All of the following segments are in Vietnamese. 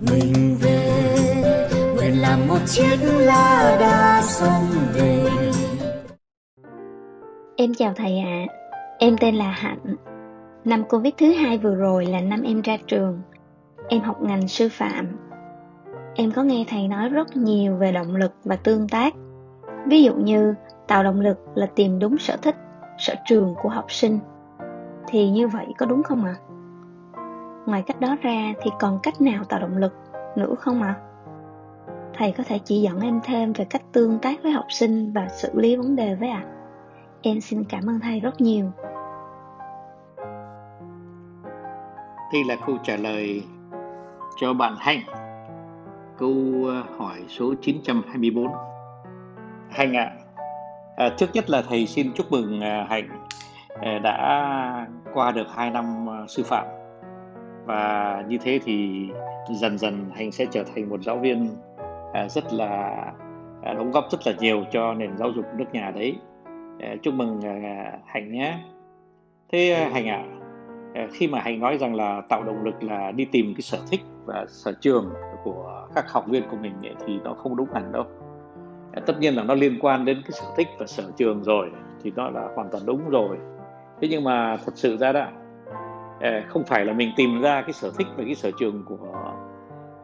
mình về nguyện làm một chiếc lá đa sông về Em chào thầy ạ, em tên là Hạnh. Năm Covid thứ hai vừa rồi là năm em ra trường. Em học ngành sư phạm. Em có nghe thầy nói rất nhiều về động lực và tương tác. Ví dụ như tạo động lực là tìm đúng sở thích, sở trường của học sinh. Thì như vậy có đúng không ạ? À? Ngoài cách đó ra thì còn cách nào tạo động lực nữa không ạ? À? Thầy có thể chỉ dẫn em thêm về cách tương tác với học sinh và xử lý vấn đề với ạ. À? Em xin cảm ơn thầy rất nhiều. Đây là câu trả lời cho bạn Hạnh. Câu ờ, hỏi số 924. Hạnh ạ, à, trước nhất là thầy xin chúc mừng ờ, Hạnh ờ, đã qua được 2 năm sư phạm và như thế thì dần dần Hạnh sẽ trở thành một giáo viên à, rất là à, đóng góp rất là nhiều cho nền giáo dục nước nhà đấy. À, chúc mừng hạnh nhé. Thế hạnh ạ à, khi mà hạnh nói rằng là tạo động lực là đi tìm cái sở thích và sở trường của các học viên của mình ấy, thì nó không đúng hẳn đâu. Tất nhiên là nó liên quan đến cái sở thích và sở trường rồi thì nó là hoàn toàn đúng rồi. Thế nhưng mà thật sự ra đó Ờ, không phải là mình tìm ra cái sở thích và cái sở trường của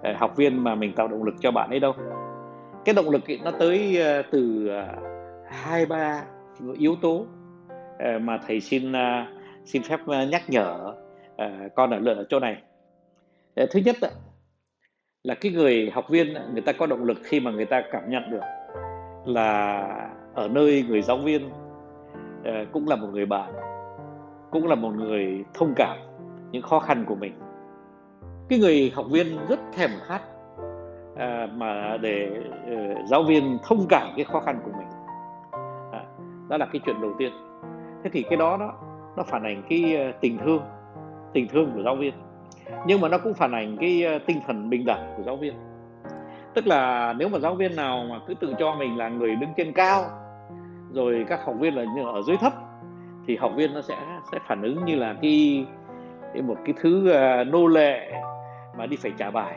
ờ, học viên mà mình tạo động lực cho bạn ấy đâu. Cái động lực ấy, nó tới ờ, từ hai ba yếu tố mà thầy xin xin phép nhắc nhở con ở ở chỗ này. Thứ nhất là cái người học viên người ta có động lực khi mà người ta cảm nhận được là ở nơi người giáo viên cũng là một người bạn cũng là một người thông cảm những khó khăn của mình. Cái người học viên rất thèm khát à, mà để ờ, giáo viên thông cảm cái khó khăn của mình. À, đó là cái chuyện đầu tiên. Thế thì cái đó đó, nó phản ảnh cái ờ, tình thương tình thương của giáo viên. Nhưng mà nó cũng phản ảnh cái ờ, tinh thần bình đẳng của giáo viên. Tức là nếu mà giáo viên nào mà cứ tự cho mình là người đứng trên cao, rồi các học viên là như ở dưới thấp thì học viên nó sẽ sẽ phản ứng như là cái, cái một cái thứ uh, nô lệ mà đi phải trả bài.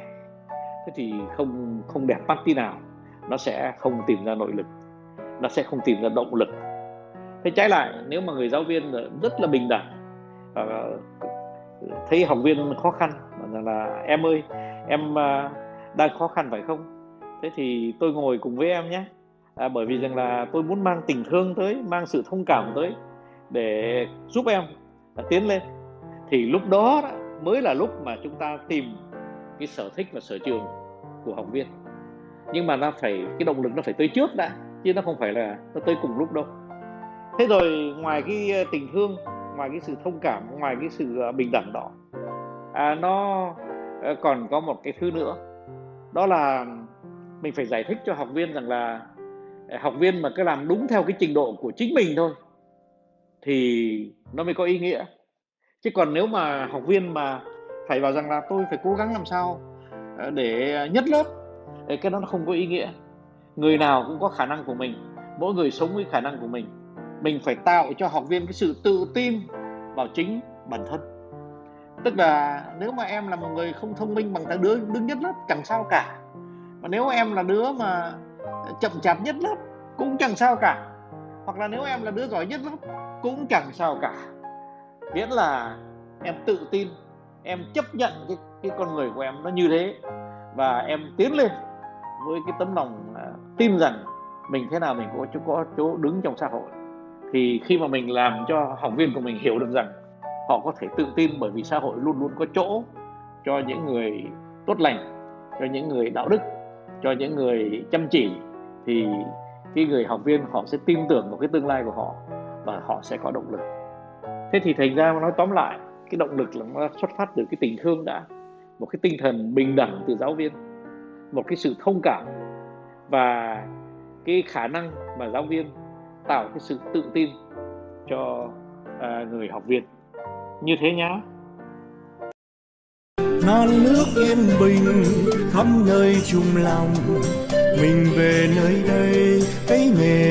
Thế thì không không đẹp mắt tí nào nó sẽ không tìm ra nội lực nó sẽ không tìm ra động lực. Thế trái lại nếu mà người giáo viên rất là bình đẳng uh, thấy học viên khó khăn mà là em ơi em uh, đang khó khăn phải không? Thế thì tôi ngồi cùng với em nhé. À, bởi vì rằng là tôi muốn mang tình thương tới mang sự thông cảm tới để giúp em tiến lên. Thì lúc đó, đó mới là lúc mà chúng ta tìm cái sở thích và sở trường của học viên. Nhưng mà nó phải cái động lực nó phải tới trước đã chứ nó không phải là nó tới cùng lúc đâu. Thế rồi ngoài cái ờ, tình thương ngoài cái sự thông cảm ngoài cái sự ờ, bình đẳng đó à, nó ờ, còn có một cái thứ nữa. Đó là mình phải giải thích cho học viên rằng là học viên mà cứ làm đúng theo cái trình độ của chính mình thôi thì nó mới có ý nghĩa. Chứ còn nếu mà học viên mà phải vào rằng là tôi phải cố gắng làm sao ờ, để nhất lớp cái đó nó không có ý nghĩa. Người nào cũng có khả năng của mình, mỗi người sống với khả năng của mình. Mình phải tạo cho học viên cái sự tự tin vào chính bản thân. Tức là nếu mà em là một người không thông minh bằng thằng đứa đứng nhất lớp, chẳng sao cả. Mà nếu em là đứa mà chậm chạp nhất lớp, cũng chẳng sao cả hoặc là nếu em là đứa giỏi nhất lớp cũng chẳng sao cả. Miễn là em tự tin em chấp nhận cái, cái con người của em nó như thế và em tiến lên với cái tấm lòng uh, tin rằng mình thế nào mình có chỗ có chỗ đứng trong xã hội. Thì khi mà mình làm cho học viên của mình hiểu được rằng họ có thể tự tin bởi vì xã hội luôn luôn có chỗ cho những người tốt lành cho những người đạo đức cho những người chăm chỉ thì cái người học viên họ sẽ tin tưởng vào cái tương lai của họ và họ sẽ có động lực. Thế thì thành ra nói tóm lại cái động lực là nó xuất phát từ cái tình thương đã một cái tinh thần bình đẳng từ giáo viên một cái sự thông cảm và cái khả năng mà giáo viên tạo cái sự tự tin cho à, người học viên. Như thế nhá. Non nước yên bình khắp nơi chung lòng mình về nơi đây cái